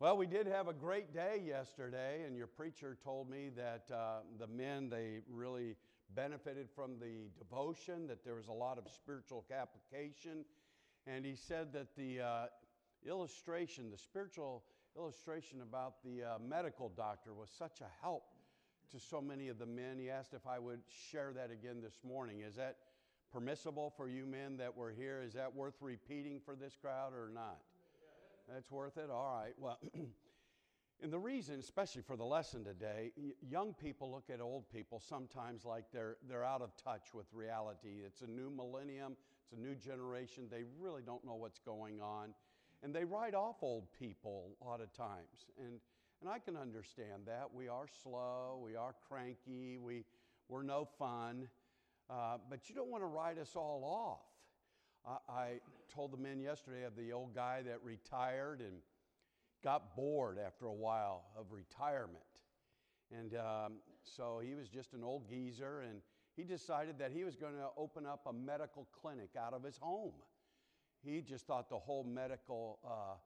Well, we did have a great day yesterday, and your preacher told me that uh, the men, they really benefited from the devotion, that there was a lot of spiritual application. And he said that the uh, illustration, the spiritual illustration about the uh, medical doctor was such a help to so many of the men. He asked if I would share that again this morning. Is that permissible for you men that were here? Is that worth repeating for this crowd or not? That's worth it? All right. Well, and the reason, especially for the lesson today, young people look at old people sometimes like they're, they're out of touch with reality. It's a new millennium, it's a new generation. They really don't know what's going on. And they write off old people a lot of times. And, and I can understand that. We are slow, we are cranky, we, we're no fun. Uh, but you don't want to write us all off. I told the men yesterday of the old guy that retired and got bored after a while of retirement. And um, so he was just an old geezer, and he decided that he was going to open up a medical clinic out of his home. He just thought the whole medical, uh,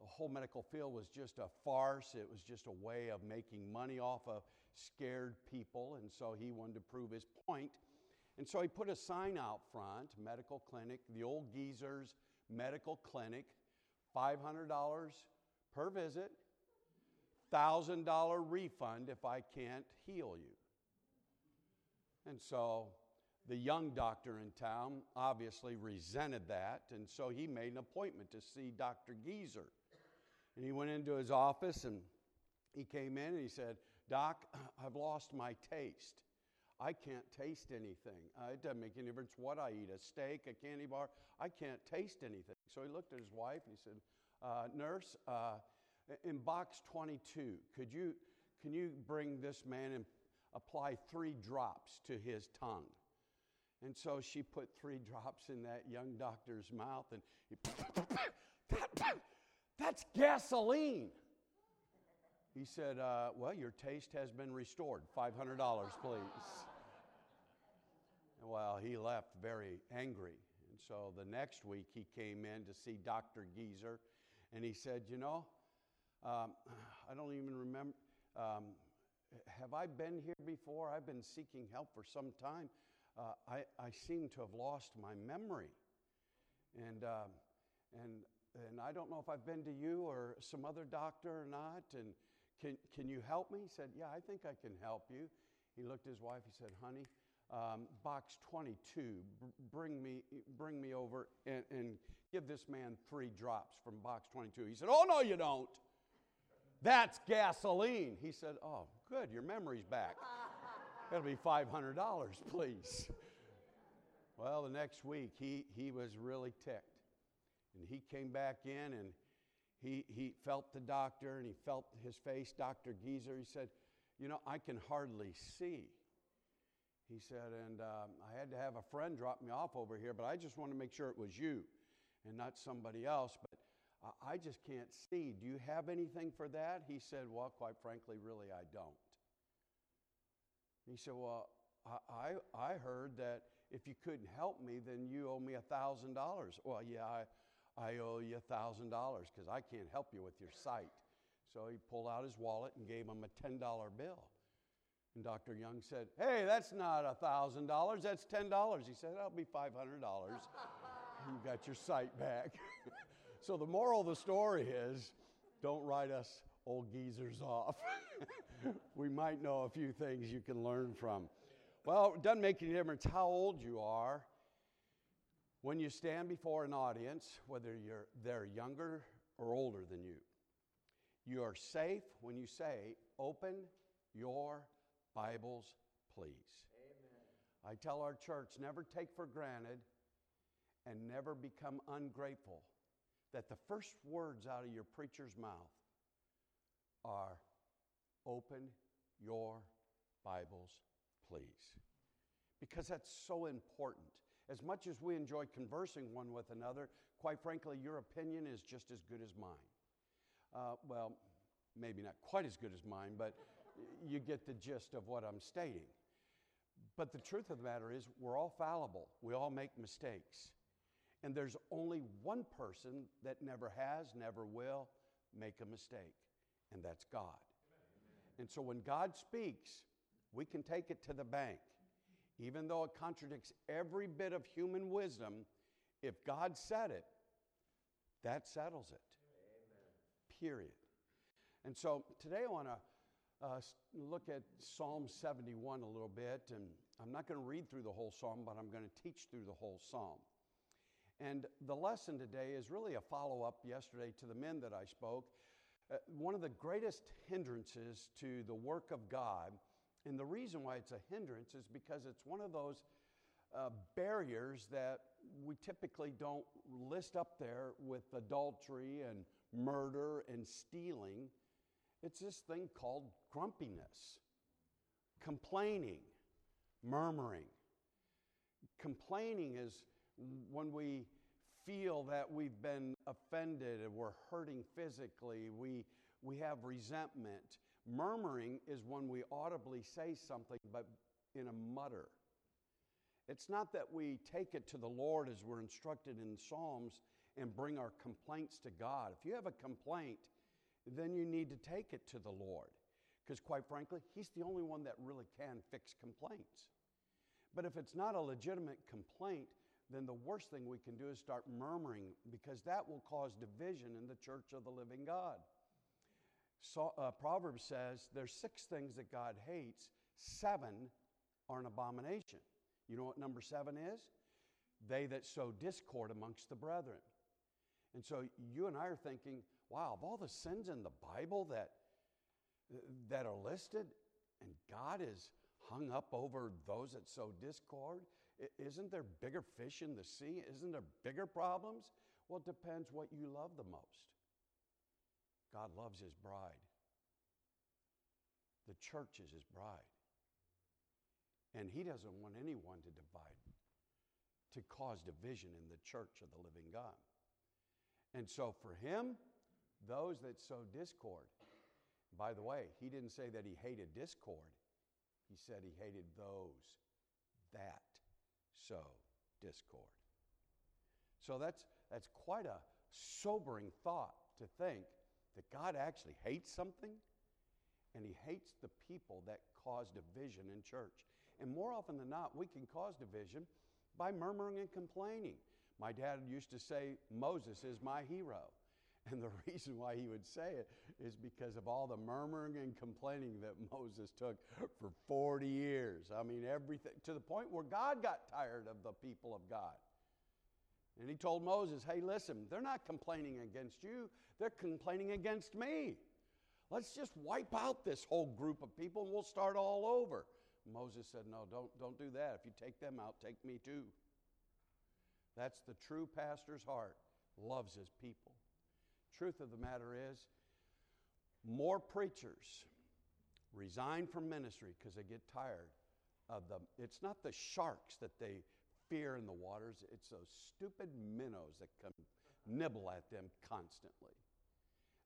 the whole medical field was just a farce. It was just a way of making money off of scared people, and so he wanted to prove his point. And so he put a sign out front medical clinic, the old geezer's medical clinic, $500 per visit, $1,000 refund if I can't heal you. And so the young doctor in town obviously resented that, and so he made an appointment to see Dr. Geezer. And he went into his office and he came in and he said, Doc, I've lost my taste. I can't taste anything. Uh, it doesn't make any difference what I eat a steak, a candy bar. I can't taste anything. So he looked at his wife and he said, uh, Nurse, uh, in box 22, could you, can you bring this man and apply three drops to his tongue? And so she put three drops in that young doctor's mouth and he, that, that's gasoline. He said, uh, Well, your taste has been restored. $500, please. well, he left very angry. And so the next week he came in to see Dr. Geezer and he said, You know, um, I don't even remember. Um, have I been here before? I've been seeking help for some time. Uh, I, I seem to have lost my memory. And, um, and, and I don't know if I've been to you or some other doctor or not. And can, can you help me? He said, Yeah, I think I can help you. He looked at his wife. He said, Honey, um, box 22, bring me, bring me over and, and give this man three drops from box 22. He said, Oh, no, you don't. That's gasoline. He said, Oh, good, your memory's back. That'll be $500, please. Well, the next week, he, he was really ticked. And he came back in and he, he felt the doctor and he felt his face, Dr. Geezer. He said, You know, I can hardly see. He said, And um, I had to have a friend drop me off over here, but I just want to make sure it was you and not somebody else. But I just can't see. Do you have anything for that? He said, Well, quite frankly, really, I don't. He said, Well, I, I heard that if you couldn't help me, then you owe me a $1,000. Well, yeah, I, I owe you a $1,000 because I can't help you with your sight. So he pulled out his wallet and gave him a $10 bill. And Dr. Young said, Hey, that's not a $1,000, that's $10. He said, That'll be $500. you got your sight back. so the moral of the story is don't write us old geezers off. we might know a few things you can learn from. Well, it doesn't make any difference how old you are. When you stand before an audience, whether you're, they're younger or older than you, you are safe when you say, Open your Bibles, please. Amen. I tell our church never take for granted and never become ungrateful that the first words out of your preacher's mouth are, Open your Bibles, please. Because that's so important. As much as we enjoy conversing one with another, quite frankly, your opinion is just as good as mine. Uh, well, maybe not quite as good as mine, but you get the gist of what I'm stating. But the truth of the matter is, we're all fallible, we all make mistakes. And there's only one person that never has, never will make a mistake, and that's God. And so when God speaks, we can take it to the bank. Even though it contradicts every bit of human wisdom, if God said it, that settles it. Period. And so today I want to uh, look at Psalm 71 a little bit, and I'm not going to read through the whole psalm, but I'm going to teach through the whole psalm. And the lesson today is really a follow up yesterday to the men that I spoke. Uh, one of the greatest hindrances to the work of God, and the reason why it's a hindrance is because it's one of those uh, barriers that we typically don't list up there with adultery and murder and stealing. It's this thing called grumpiness, complaining, murmuring. Complaining is when we feel that we've been offended and we're hurting physically, we, we have resentment. Murmuring is when we audibly say something but in a mutter. It's not that we take it to the Lord as we're instructed in Psalms and bring our complaints to God. If you have a complaint, then you need to take it to the Lord. Because, quite frankly, He's the only one that really can fix complaints. But if it's not a legitimate complaint, then the worst thing we can do is start murmuring because that will cause division in the church of the living God. Uh, Proverbs says there's six things that God hates, seven are an abomination. You know what number seven is? They that sow discord amongst the brethren. And so you and I are thinking, wow, of all the sins in the Bible that, that are listed, and God is hung up over those that sow discord, isn't there bigger fish in the sea? Isn't there bigger problems? Well, it depends what you love the most. God loves his bride. The church is his bride. And he doesn't want anyone to divide, to cause division in the church of the living God. And so for him, those that sow discord, by the way, he didn't say that he hated discord, he said he hated those that sow discord. So that's, that's quite a sobering thought to think that God actually hates something and he hates the people that cause division in church. And more often than not, we can cause division by murmuring and complaining. My dad used to say, Moses is my hero. And the reason why he would say it is because of all the murmuring and complaining that Moses took for 40 years. I mean, everything, to the point where God got tired of the people of God. And he told Moses, hey, listen, they're not complaining against you, they're complaining against me. Let's just wipe out this whole group of people and we'll start all over. Moses said, no, don't, don't do that. If you take them out, take me too. That's the true pastor's heart, loves his people. Truth of the matter is, more preachers resign from ministry because they get tired of the it's not the sharks that they fear in the waters it's those stupid minnows that come nibble at them constantly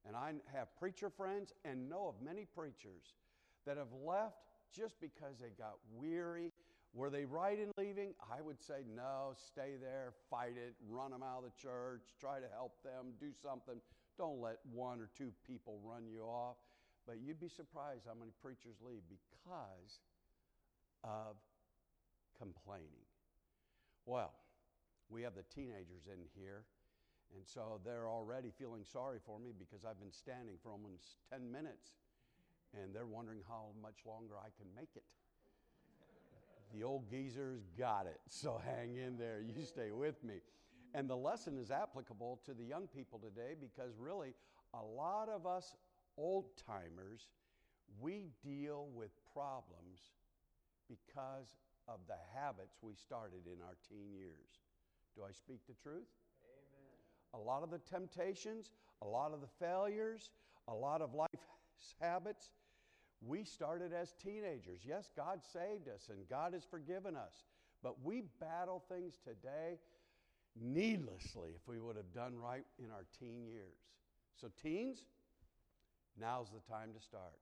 and i have preacher friends and know of many preachers that have left just because they got weary were they right in leaving? I would say no, stay there, fight it, run them out of the church, try to help them, do something. Don't let one or two people run you off. But you'd be surprised how many preachers leave because of complaining. Well, we have the teenagers in here, and so they're already feeling sorry for me because I've been standing for almost 10 minutes, and they're wondering how much longer I can make it. The old geezers got it. So hang in there. You stay with me. And the lesson is applicable to the young people today because really, a lot of us old timers, we deal with problems because of the habits we started in our teen years. Do I speak the truth? Amen. A lot of the temptations, a lot of the failures, a lot of life habits we started as teenagers. Yes, God saved us and God has forgiven us. But we battle things today needlessly if we would have done right in our teen years. So, teens, now's the time to start.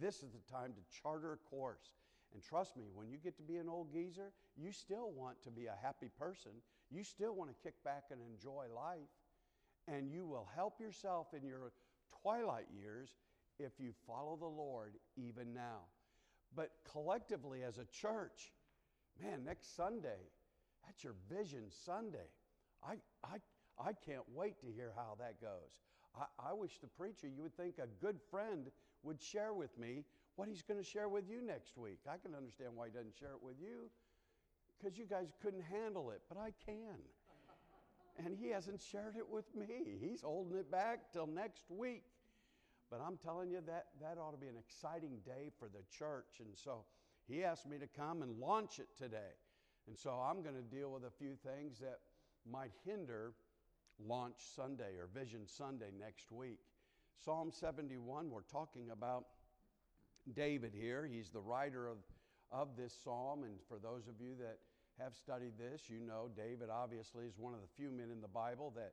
This is the time to charter a course. And trust me, when you get to be an old geezer, you still want to be a happy person. You still want to kick back and enjoy life. And you will help yourself in your twilight years if you follow the Lord even now. But collectively as a church, man, next Sunday, that's your Vision Sunday. I, I, I can't wait to hear how that goes. I, I wish the preacher, you would think a good friend would share with me what he's going to share with you next week. I can understand why he doesn't share it with you because you guys couldn't handle it, but I can. And he hasn't shared it with me. He's holding it back till next week. But I'm telling you that that ought to be an exciting day for the church. And so he asked me to come and launch it today. And so I'm going to deal with a few things that might hinder launch Sunday or Vision Sunday next week. Psalm 71, we're talking about David here. He's the writer of, of this psalm. And for those of you that have studied this, you know David obviously is one of the few men in the Bible that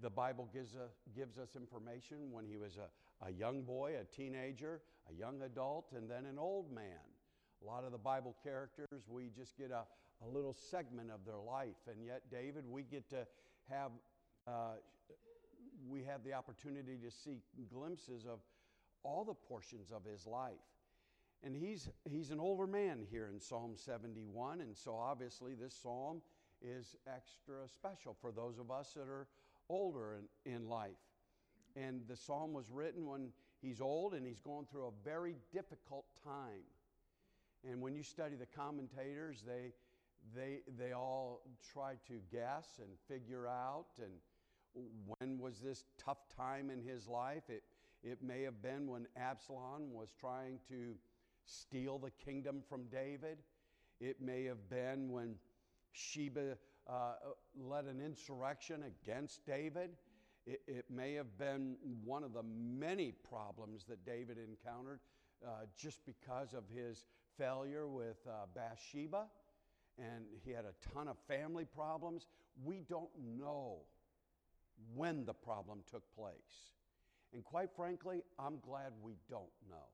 the Bible gives, a, gives us information when he was a, a young boy, a teenager, a young adult, and then an old man. A lot of the Bible characters, we just get a, a little segment of their life. And yet, David, we get to have, uh, we have the opportunity to see glimpses of all the portions of his life. And he's, he's an older man here in Psalm 71, and so obviously this psalm is extra special for those of us that are older in, in life. And the psalm was written when he's old and he's going through a very difficult time. And when you study the commentators, they, they, they all try to guess and figure out and when was this tough time in his life. It, it may have been when Absalom was trying to steal the kingdom from David. It may have been when Sheba uh, led an insurrection against David. It, it, may have been one of the many problems that David encountered uh, just because of his failure with uh, Bathsheba. And he had a ton of family problems. We don't know when the problem took place. And quite frankly, I'm glad we don't know.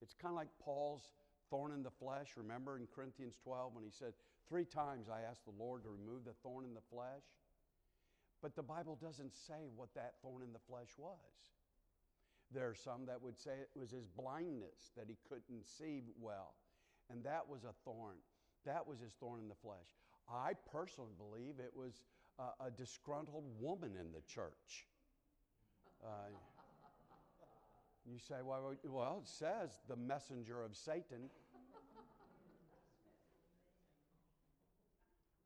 It's kind of like Paul's thorn in the flesh. Remember in Corinthians 12 when he said, Three times I asked the Lord to remove the thorn in the flesh. But the Bible doesn't say what that thorn in the flesh was. There are some that would say it was his blindness that he couldn't see well. And that was a thorn. That was his thorn in the flesh. I personally believe it was a, a disgruntled woman in the church. Uh, you say, well, well, it says the messenger of Satan.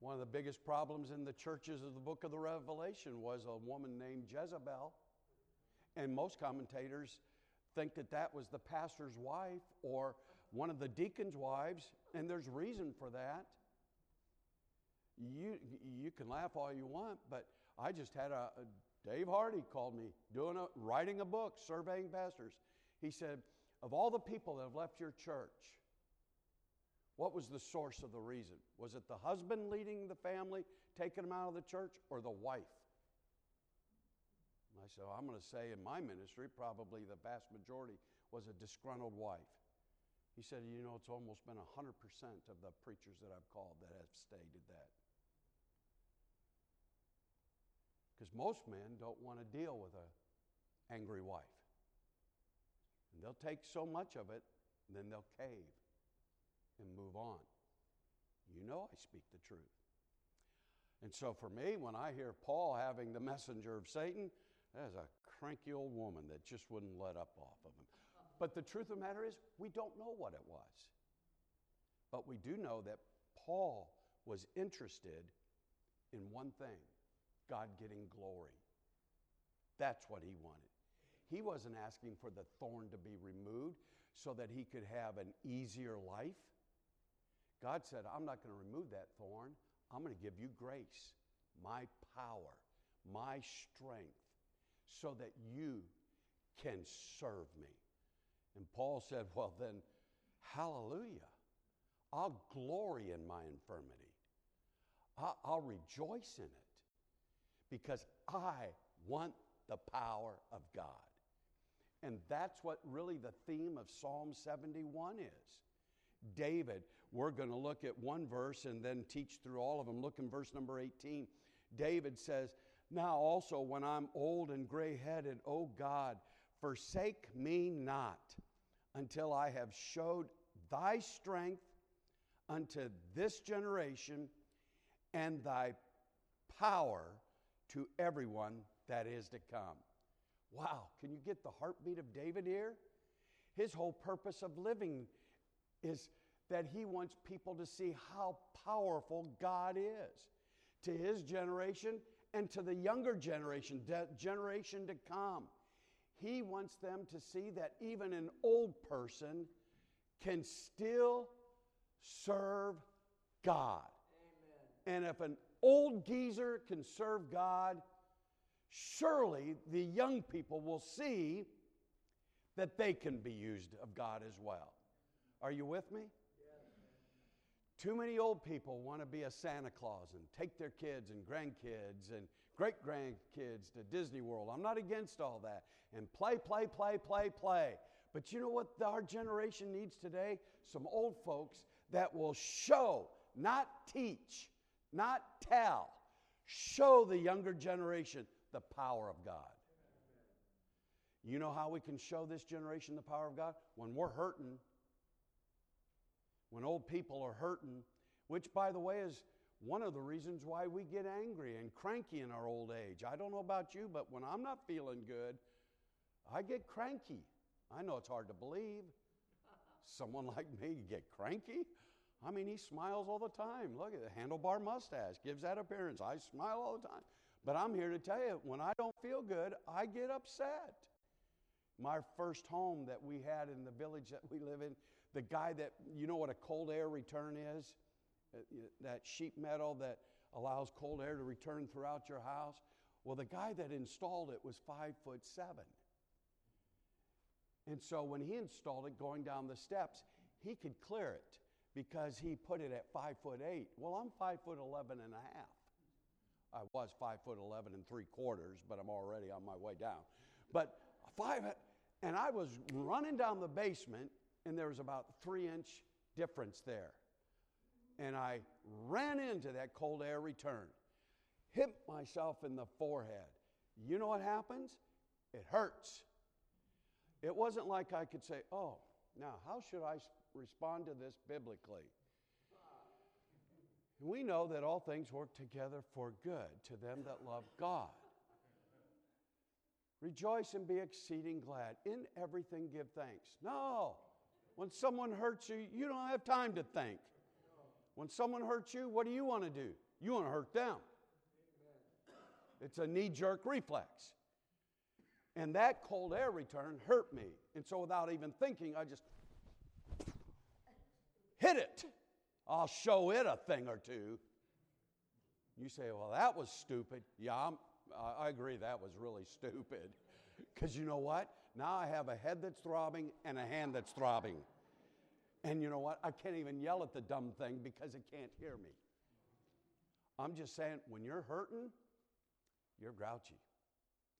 One of the biggest problems in the churches of the book of the Revelation was a woman named Jezebel. And most commentators think that that was the pastor's wife or one of the deacon's wives, and there's reason for that. You, you can laugh all you want, but I just had a, a Dave Hardy called me doing a, writing a book, surveying pastors. He said, Of all the people that have left your church, what was the source of the reason? Was it the husband leading the family, taking them out of the church, or the wife? I said, well, I'm going to say in my ministry, probably the vast majority was a disgruntled wife. He said, You know, it's almost been 100% of the preachers that I've called that have stated that. Because most men don't want to deal with an angry wife. And they'll take so much of it, then they'll cave and move on. You know I speak the truth. And so for me, when I hear Paul having the messenger of Satan, that's a cranky old woman that just wouldn't let up off of him. But the truth of the matter is, we don't know what it was. But we do know that Paul was interested in one thing God getting glory. That's what he wanted. He wasn't asking for the thorn to be removed so that he could have an easier life. God said, I'm not going to remove that thorn. I'm going to give you grace, my power, my strength, so that you can serve me. And Paul said, Well, then, hallelujah. I'll glory in my infirmity, I'll, rejoice in it because I want the power of God. And that's what really the theme of Psalm 71 is. David, we're going to look at one verse and then teach through all of them. Look in verse number 18. David says, Now also, when I'm old and gray headed, O God, forsake me not until I have showed thy strength unto this generation and thy power to everyone that is to come. Wow, can you get the heartbeat of David here? His whole purpose of living is that he wants people to see how powerful God is to his generation and to the younger generation, the generation to come. He wants them to see that even an old person can still serve God. Amen. And if an old geezer can serve God, surely the young people will see that they can be used of God as well. Are you with me? Too many old people want to be a Santa Claus and take their kids and grandkids and great grandkids to Disney World. I'm not against all that. And play, play, play, play, play. But you know what our generation needs today? Some old folks that will show, not teach, not tell, show the younger generation the power of God. You know how we can show this generation the power of God? When we're hurting, when old people are hurting, which, by the way, is one of the reasons why we get angry and cranky in our old age. I don't know about you, but when I'm not feeling good, I get cranky. I know it's hard to believe. Someone like me get cranky. I mean, he smiles all the time. Look at the handlebar mustache, gives that appearance. I smile all the time. But I'm here to tell you, when I don't feel good, I get upset. My first home that we had in the village that we live in, the guy that, you know what a cold air return is? Uh, that sheet metal that allows cold air to return throughout your house. Well, the guy that installed it was five foot seven. And so when he installed it going down the steps, he could clear it because he put it at five foot eight. Well, I'm five foot 11 and a half. I was five foot 11 and three quarters, but I'm already on my way down. But five, and I was running down the basement, and there was about three inch difference there. And I ran into that cold air return, hit myself in the forehead. You know what happens? It hurts. It wasn't like I could say, oh, now how should I respond to this biblically? We know that all things work together for good to them that love God. Rejoice and be exceeding glad. In everything give thanks. No. When someone hurts you, you don't have time to think. When someone hurts you, what do you want to do? You want to hurt them. It's a knee jerk reflex. And that cold air return hurt me. And so without even thinking, I just hit it. I'll show it a thing or two. You say, well, that was stupid. Yeah, I'm, I agree, that was really stupid. Because you know what? Now I have a head that's throbbing and a hand that's throbbing. And you know what? I can't even yell at the dumb thing because it can't hear me. I'm just saying, when you're hurting, you're grouchy.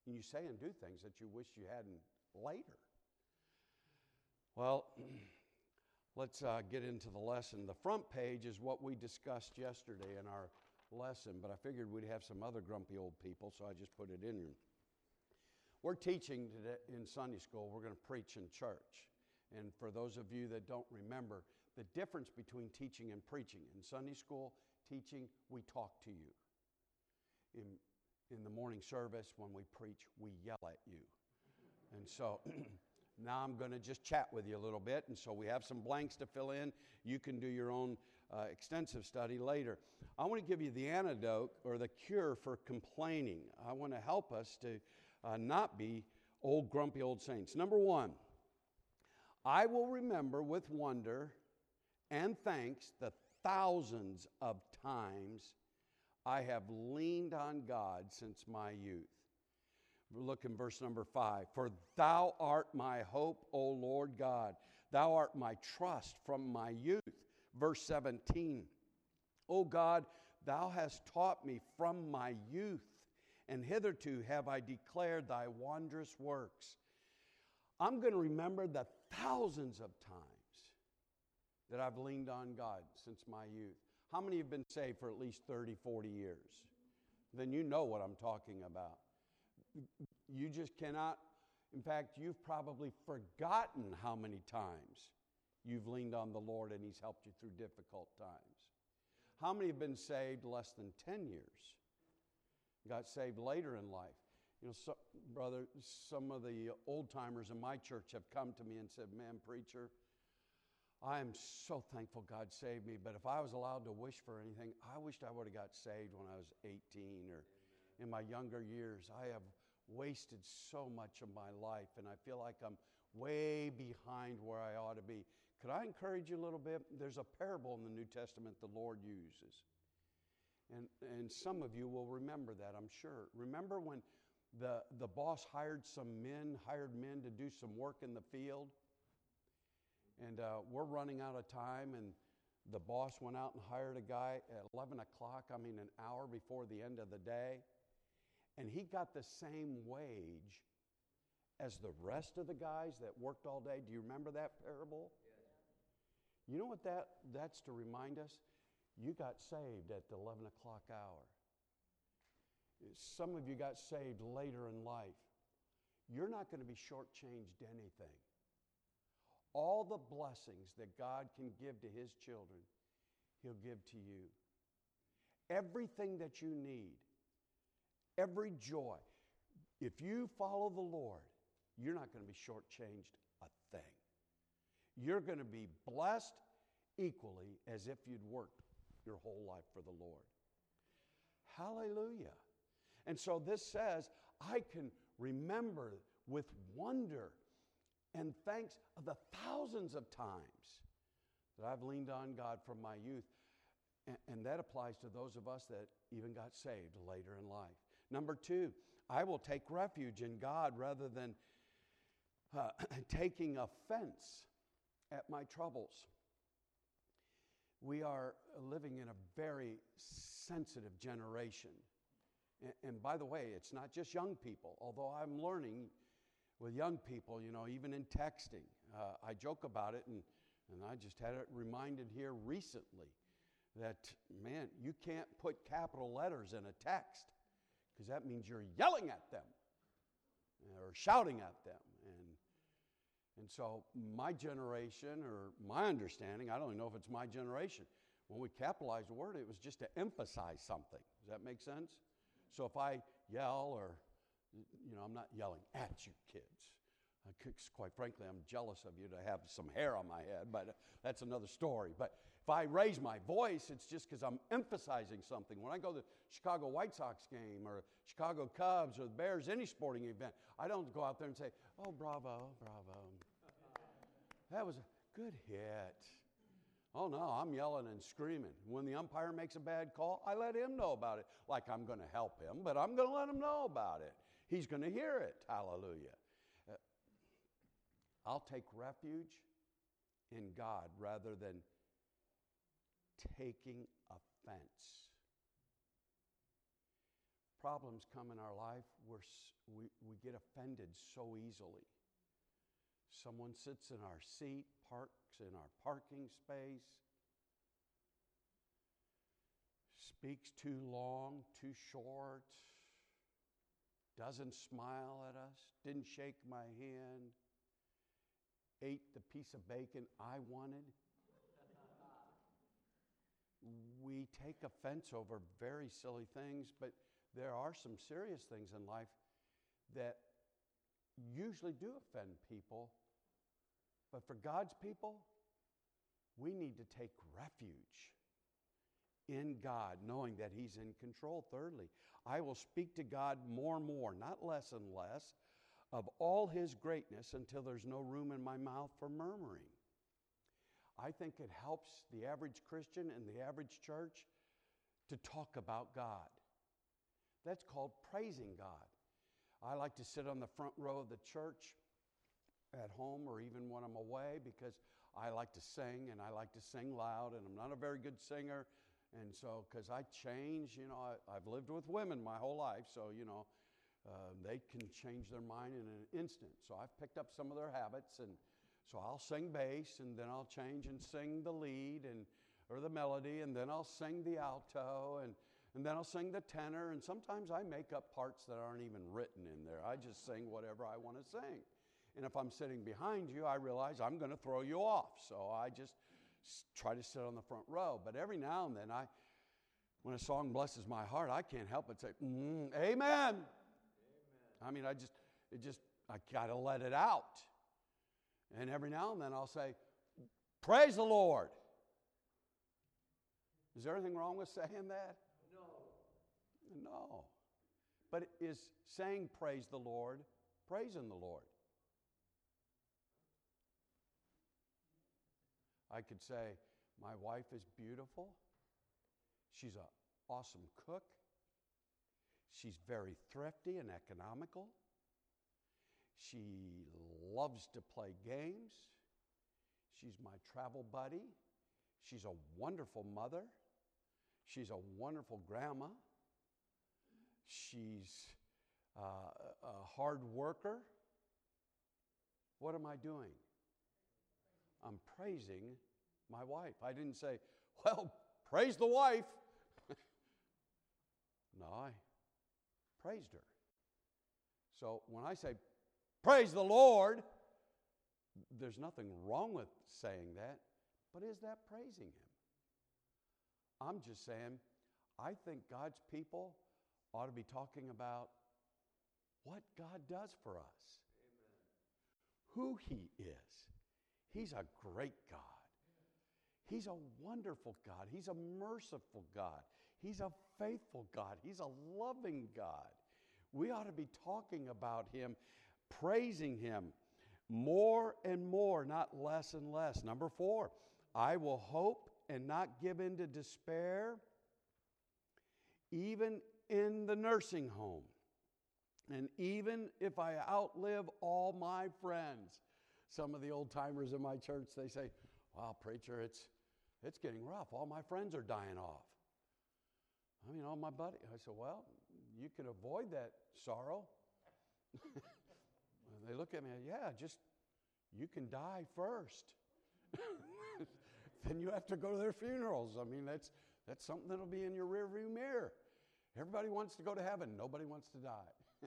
And you say and do things that you wish you hadn't later. Well, let's uh, get into the lesson. The front page is what we discussed yesterday in our lesson, but I figured we'd have some other grumpy old people, so I just put it in here. We're teaching today in Sunday school, we're going to preach in church. And for those of you that don't remember, the difference between teaching and preaching in Sunday school, teaching, we talk to you. In in the morning service, when we preach, we yell at you. And so now I'm going to just chat with you a little bit. And so we have some blanks to fill in. You can do your own uh, extensive study later. I want to give you the antidote or the cure for complaining. I want to help us to uh, not be old, grumpy old saints. Number one, I will remember with wonder and thanks the thousands of times I have leaned on God since my youth. Look in verse number five. For thou art my hope, O Lord God. Thou art my trust from my youth. Verse 17. O God, thou hast taught me from my youth, and hitherto have I declared thy wondrous works. I'm going to remember the thousands of times that I've leaned on God since my youth. How many have been saved for at least 30, 40 years? then you know what I'm talking about. You just cannot, in fact, you've probably forgotten how many times you've leaned on the Lord and He's helped you through difficult times. How many have been saved less than 10 years? Got saved later in life. You know, so, brother, some of the old timers in my church have come to me and said, Man, preacher, I am so thankful God saved me, but if I was allowed to wish for anything, I wished I would have got saved when I was 18 or in my younger years. I have wasted so much of my life, and I feel like I'm way behind where I ought to be. Could I encourage you a little bit? There's a parable in the New Testament the Lord uses. And, and some of you will remember that, I'm sure. Remember when the, the boss hired some men, hired men to do some work in the field? And uh, we're running out of time, and the boss went out and hired a guy at 11 o'clock, I mean, an hour before the end of the day. And he got the same wage as the rest of the guys that worked all day. Do you remember that parable? Yes. You know what that, that's to remind us? You got saved at the 11 o'clock hour. Some of you got saved later in life. You're not going to be shortchanged anything all the blessings that God can give to His children, He'll give to you. Everything that you need, every joy. If you follow the Lord, you're not going to be shortchanged a thing. You're going to be blessed equally as if you'd worked your whole life for the Lord. Hallelujah. And so this says, I can remember with wonder and thanks of the thousands of times that I've leaned on God from my youth. And, that applies to those of us that even got saved later in life. Number two, I will take refuge in God rather than uh, taking offense at my troubles. We are living in a very sensitive generation. And, and by the way, it's not just young people, although I'm learning with young people, you know, even in texting. Uh, I joke about it, and, and I just had it reminded here recently that, man, you can't put capital letters in a text because that means you're yelling at them uh, or shouting at them. And, and so, my generation, or my understanding, I don't even know if it's my generation, when we capitalized a word, it was just to emphasize something. Does that make sense? So, if I yell or you know, I'm not yelling at you kids. Quite frankly, I'm jealous of you to have some hair on my head, but uh, that's another story. But if I raise my voice, it's just because I'm emphasizing something. When I go to the Chicago White Sox game or Chicago Cubs or the Bears, any sporting event, I don't go out there and say, oh, bravo, bravo. That was a good hit. Oh no, I'm yelling and screaming. When the umpire makes a bad call, I let him know about it. Like I'm going to help him, but I'm going to let him know about it. He's going to hear it. Hallelujah. I'll take refuge in God rather than taking offense. Problems come in our life where we, we get offended so easily. Someone sits in our seat, parks in our parking space, speaks too long, too short, doesn't smile at us, didn't shake my hand, ate the piece of bacon I wanted. we take offense over very silly things, but there are some serious things in life that usually do offend people. But for God's people, we need to take refuge in God, knowing that He's in control. Thirdly, I will speak to God more and more, not less and less, of all His greatness until there's no room in my mouth for murmuring. I think it helps the average Christian and the average church to talk about God. That's called praising God. I like to sit on the front row of the church at home or even when I'm away because I like to sing and I like to sing loud, and I'm not a very good singer. And so, because I change, you know, I, have lived with women my whole life, so, you know, uh, they can change their mind in an instant. So I've picked up some of their habits, and so I'll sing bass, and then I'll change and sing the lead and or the melody, and then I'll sing the alto, and, And then I'll sing the tenor, and sometimes I make up parts that aren't even written in there. I just sing whatever I want to sing. And if I'm sitting behind you, I realize I'm going to throw you off. So I just try to sit on the front row. But every now and then, I, when a song blesses my heart, I can't help but say, mm, amen. I mean, I just, it just, I got to let it out. And every now and then I'll say, Praise the Lord. Is there anything wrong with saying that? No. No. But is saying praise the Lord praising the Lord? I could say, My wife is beautiful. She's an awesome cook. She's very thrifty and economical. She loves to play games. She's my travel buddy. She's a wonderful mother. She's a wonderful grandma. She's uh, a hard worker. What am I doing? I'm praising my wife. I didn't say, well, praise the wife. no, I praised her. So when I say, praise the Lord, there's nothing wrong with saying that, but is that praising Him? I'm just saying, I think God's people ought to be talking about what God does for us, Amen. who He is. He's a great God. He's a wonderful God. He's a merciful God. He's a faithful God. He's a loving God. We ought to be talking about Him, praising Him more and more, not less and less. Number four, I will hope and not give in to despair, even in the nursing home. And even if I outlive all my friends, some of the old timers in my church, they say, Wow, preacher, it's, it's getting rough. All my friends are dying off. All my buddy. I said, Well, you can avoid that sorrow. they look at me, yeah, just you can die first. then you have to go to their funerals. I mean, that's, that's something that'll be in your rearview mirror. Everybody wants to go to heaven, nobody wants to die.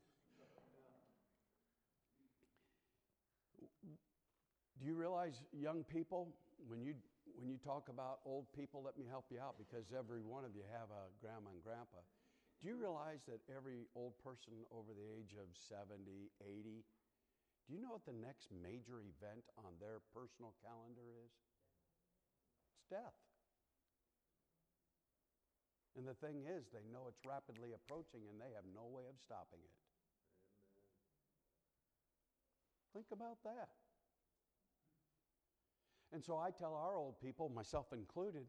Do you realize, young people, when you, when you talk about old people, let me help you out because every one of you have a grandma and grandpa. Do you realize that every old person over the age of 70, 80, do you know what the next major event on their personal calendar is? It's death. And the thing is, they know it's rapidly approaching and they have no way of stopping it. Amen. Think about that. And so I tell our old people, myself included,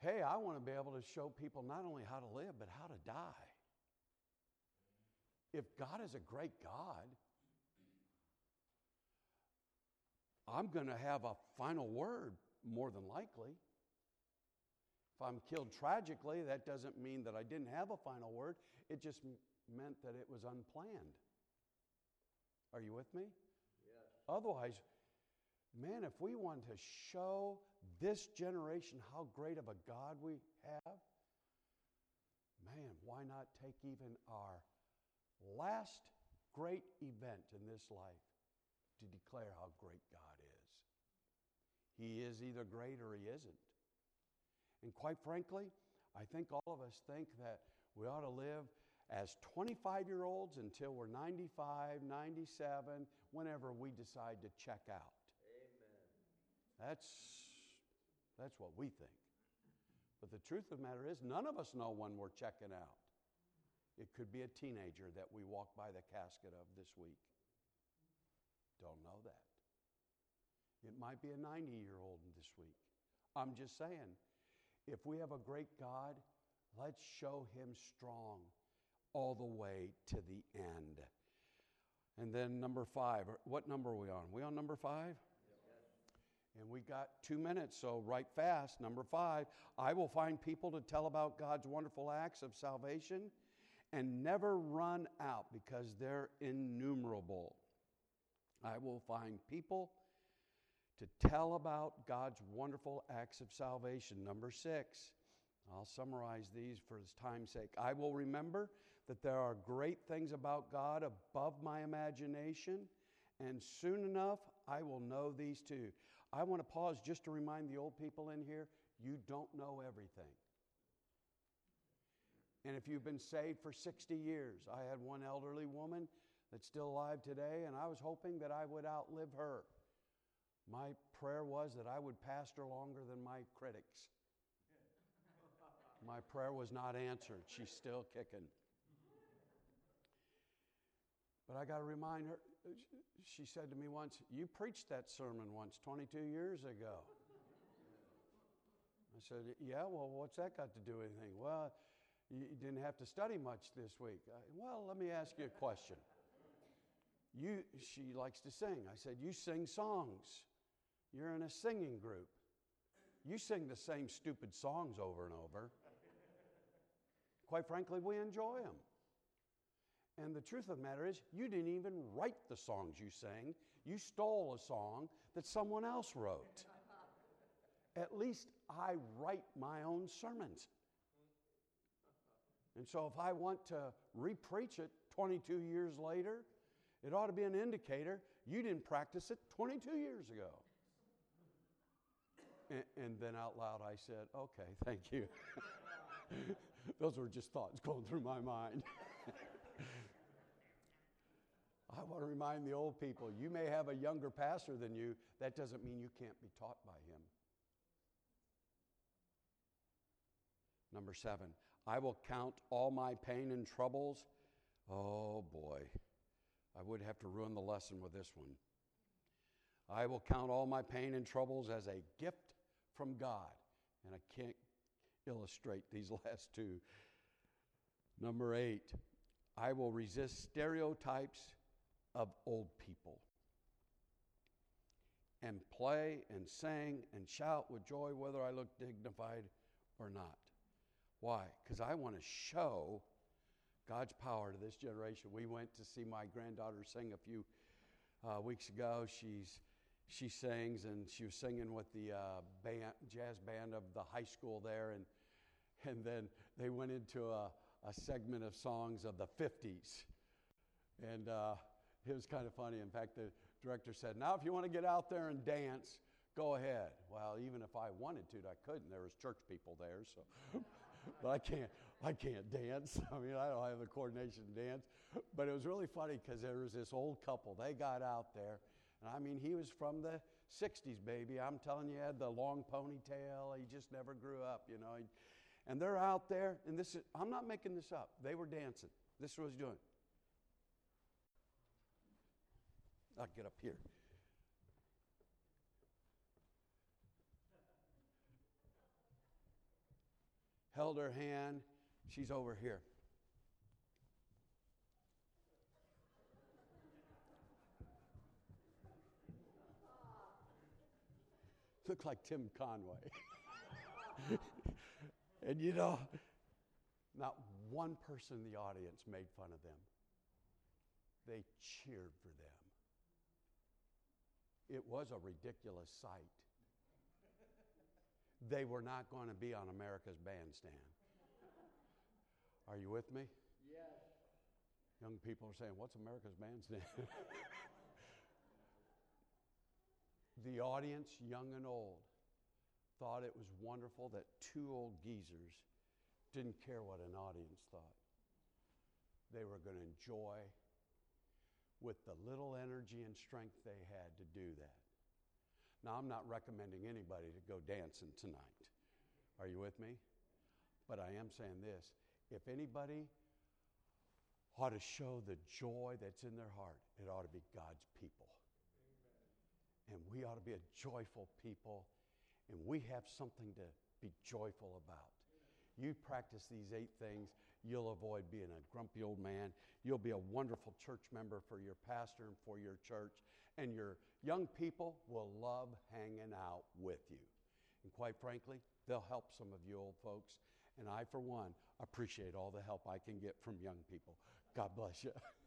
hey, I want to be able to show people not only how to live, but how to die. If God is a great God, I'm going to have a final word, more than likely. If I'm killed tragically, that doesn't mean that I didn't have a final word. It just meant that it was unplanned. Are you with me? Yes. Otherwise, man, if we want to show this generation how great of a God we have, man, why not take even our last great event in this life to declare how great God is? He is either great or he isn't. And quite frankly, I think all of us think that we ought to live as 25 year olds until we're 95, 97, whenever we decide to check out. That's, that's what we think. But the truth of the matter is, none of us know when we're checking out. It could be a teenager that we walk by the casket of this week. Don't know that. It might be a 90 year old this week. I'm just saying, if we have a great God, let's show him strong all the way to the end. And then number five, what number are we on? Are we on number five? And we got two minutes, so write fast. Number five, I will find people to tell about God's wonderful acts of salvation and never run out because they're innumerable. I will find people to tell about God's wonderful acts of salvation. Number six, I'll summarize these for his time's sake. I will remember that there are great things about God above my imagination, and soon enough I will know these too. I want to pause just to remind the old people in here you don't know everything. And if you've been saved for 60 years, I had one elderly woman that's still alive today, and I was hoping that I would outlive her. My prayer was that I would pastor longer than my critics. My prayer was not answered. She's still kicking. But I got to remind her, she said to me once, You preached that sermon once 22 years ago. I said, Yeah, well, what's that got to do with anything? Well, you didn't have to study much this week. I, well, let me ask you a question. You, she likes to sing. I said, You sing songs. You're in a singing group. You sing the same stupid songs over and over. Quite frankly, we enjoy them. And the truth of the matter is, you didn't even write the songs you sang. You stole a song that someone else wrote. At least I write my own sermons. And so if I want to repreach it 22 years later, it ought to be an indicator you didn't practice it 22 years ago. And, and then out loud I said, okay, thank you. Those were just thoughts going through my mind. I want to remind the old people you may have a younger pastor than you, that doesn't mean you can't be taught by him. Number seven, I will count all my pain and troubles. Oh boy, I would have to ruin the lesson with this one. I will count all my pain and troubles as a gift from God. And I can't illustrate these last two. Number eight, I will resist stereotypes of old people and play and sing and shout with joy whether I look dignified or not. Why? Because I want to show God's power to this generation. We went to see my granddaughter sing a few uh, weeks ago. She's she sings, and she was singing with the uh, band, jazz band of the high school there, and and then they went into a, a segment of songs of the 50s, and uh, it was kind of funny. In fact, the director said, "Now, if you want to get out there and dance, go ahead." Well, even if I wanted to, I couldn't. There was church people there, so. but I can't, I can't dance. I mean, I don't have the coordination to dance. But it was really funny because there was this old couple. They got out there, and I mean, he was from the 60s, baby. I'm telling you, he had the long ponytail. He just never grew up, you know. And they're out there, and this is, I'm not making this up. They were dancing. This he's doing. I'll get up here. Held her hand. She's over here. Looked like Tim Conway. and you know, not one person in the audience made fun of them. They cheered for them. It was a ridiculous sight. They were not going to be on America's bandstand. Are you with me? Yes. Young people are saying, What's America's bandstand? the audience, young and old, thought it was wonderful that two old geezers didn't care what an audience thought. They were going to enjoy with the little energy and strength they had to do that. Now, I'm not recommending anybody to go dancing tonight. Are you with me? But I am saying this if anybody ought to show the joy that's in their heart, it ought to be God's people. And we ought to be a joyful people, and we have something to be joyful about. You practice these eight things, you'll avoid being a grumpy old man. You'll be a wonderful church member for your pastor and for your church, and your young people will love hanging out with you. And quite frankly, they'll help some of you old folks. And I, for one, appreciate all the help I can get from young people. God bless you.